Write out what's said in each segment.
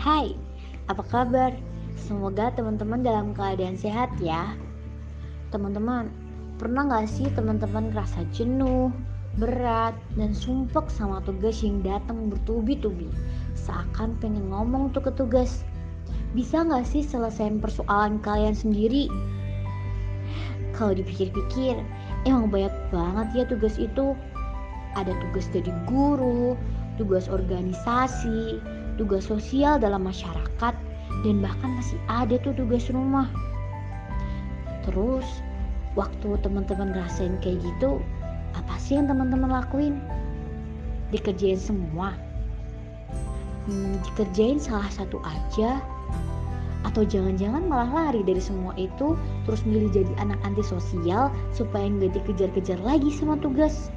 Hai, apa kabar? Semoga teman-teman dalam keadaan sehat ya. Teman-teman, pernah gak sih teman-teman ngerasa jenuh, berat, dan sumpek sama tugas yang datang bertubi-tubi? Seakan pengen ngomong tuh ke tugas. Bisa gak sih selesaiin persoalan kalian sendiri? Kalau dipikir-pikir, emang banyak banget ya tugas itu. Ada tugas dari guru, tugas organisasi, tugas sosial dalam masyarakat, dan bahkan masih ada tuh tugas rumah. Terus, waktu teman-teman ngerasain kayak gitu, apa sih yang teman-teman lakuin? Dikerjain semua? Hmm, dikerjain salah satu aja? Atau jangan-jangan malah lari dari semua itu, terus milih jadi anak antisosial supaya nggak dikejar-kejar lagi sama tugas?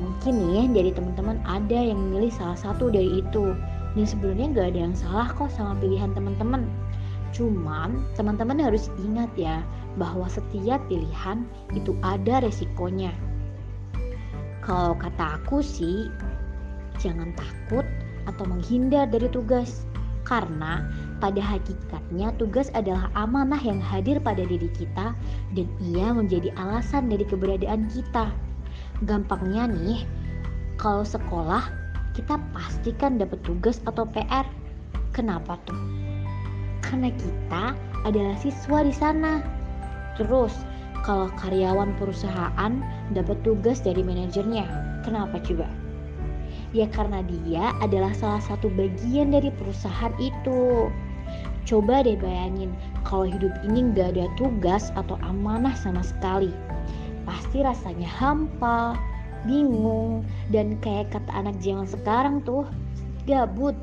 Mungkin nih dari teman-teman ada yang memilih salah satu dari itu. Dan sebenarnya nggak ada yang salah kok sama pilihan teman-teman. Cuman teman-teman harus ingat ya bahwa setiap pilihan itu ada resikonya. Kalau kata aku sih jangan takut atau menghindar dari tugas. Karena pada hakikatnya tugas adalah amanah yang hadir pada diri kita dan ia menjadi alasan dari keberadaan kita gampangnya nih kalau sekolah kita pastikan dapat tugas atau PR kenapa tuh? Karena kita adalah siswa di sana. Terus kalau karyawan perusahaan dapat tugas dari manajernya kenapa coba? Ya karena dia adalah salah satu bagian dari perusahaan itu. Coba deh bayangin kalau hidup ini gak ada tugas atau amanah sama sekali pasti rasanya hampa, bingung, dan kayak kata anak zaman sekarang tuh, gabut.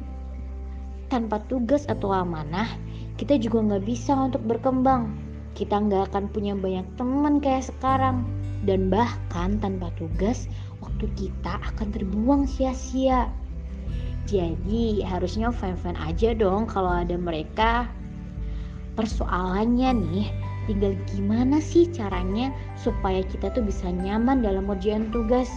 Tanpa tugas atau amanah, kita juga nggak bisa untuk berkembang. Kita nggak akan punya banyak teman kayak sekarang. Dan bahkan tanpa tugas, waktu kita akan terbuang sia-sia. Jadi harusnya fan-fan aja dong kalau ada mereka. Persoalannya nih, tinggal gimana sih caranya supaya kita tuh bisa nyaman dalam ujian tugas?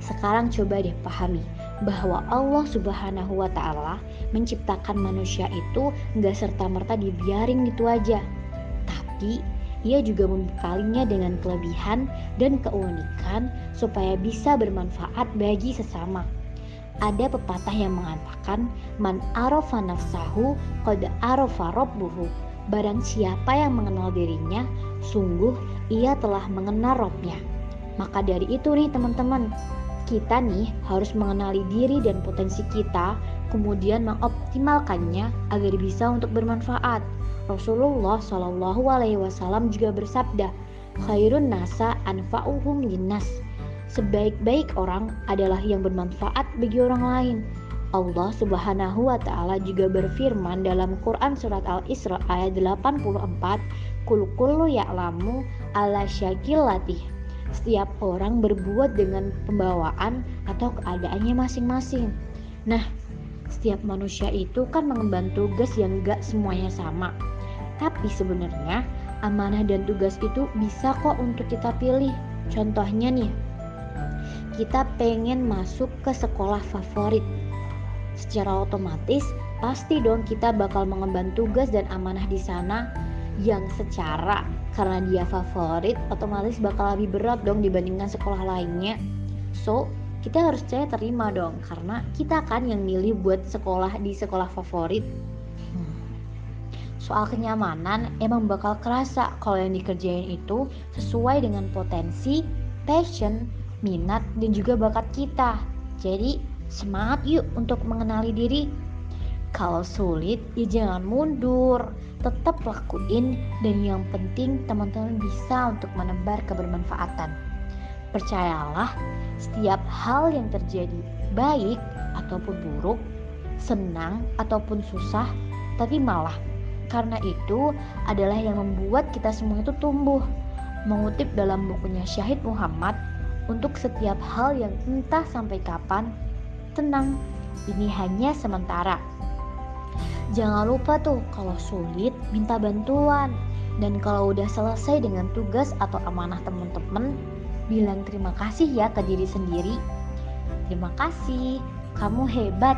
Sekarang coba deh pahami bahwa Allah subhanahu wa ta'ala menciptakan manusia itu nggak serta-merta dibiarin gitu aja. Tapi ia juga membekalinya dengan kelebihan dan keunikan supaya bisa bermanfaat bagi sesama. Ada pepatah yang mengatakan man arafa nafsahu qad arafa rabbuhu Barang siapa yang mengenal dirinya, sungguh ia telah mengenal robnya. Maka dari itu nih teman-teman, kita nih harus mengenali diri dan potensi kita, kemudian mengoptimalkannya agar bisa untuk bermanfaat. Rasulullah Shallallahu Alaihi Wasallam juga bersabda, khairun nasa anfa'uhum linnas. Sebaik-baik orang adalah yang bermanfaat bagi orang lain. Allah Subhanahu wa taala juga berfirman dalam Quran surat Al-Isra ayat 84, "Kul kullu ya'lamu ala syakilati." Setiap orang berbuat dengan pembawaan atau keadaannya masing-masing. Nah, setiap manusia itu kan mengemban tugas yang gak semuanya sama. Tapi sebenarnya amanah dan tugas itu bisa kok untuk kita pilih. Contohnya nih, kita pengen masuk ke sekolah favorit secara otomatis pasti dong kita bakal mengemban tugas dan amanah di sana yang secara karena dia favorit otomatis bakal lebih berat dong dibandingkan sekolah lainnya. So kita harus saya terima dong karena kita kan yang milih buat sekolah di sekolah favorit. Soal kenyamanan emang bakal kerasa kalau yang dikerjain itu sesuai dengan potensi passion minat dan juga bakat kita. Jadi Semangat yuk untuk mengenali diri. Kalau sulit, ya jangan mundur. Tetap lakuin dan yang penting teman-teman bisa untuk menebar kebermanfaatan. Percayalah, setiap hal yang terjadi baik ataupun buruk, senang ataupun susah, tapi malah karena itu adalah yang membuat kita semua itu tumbuh. Mengutip dalam bukunya Syahid Muhammad, untuk setiap hal yang entah sampai kapan Tenang, ini hanya sementara. Jangan lupa tuh kalau sulit minta bantuan. Dan kalau udah selesai dengan tugas atau amanah teman-teman, bilang terima kasih ya ke diri sendiri. Terima kasih, kamu hebat.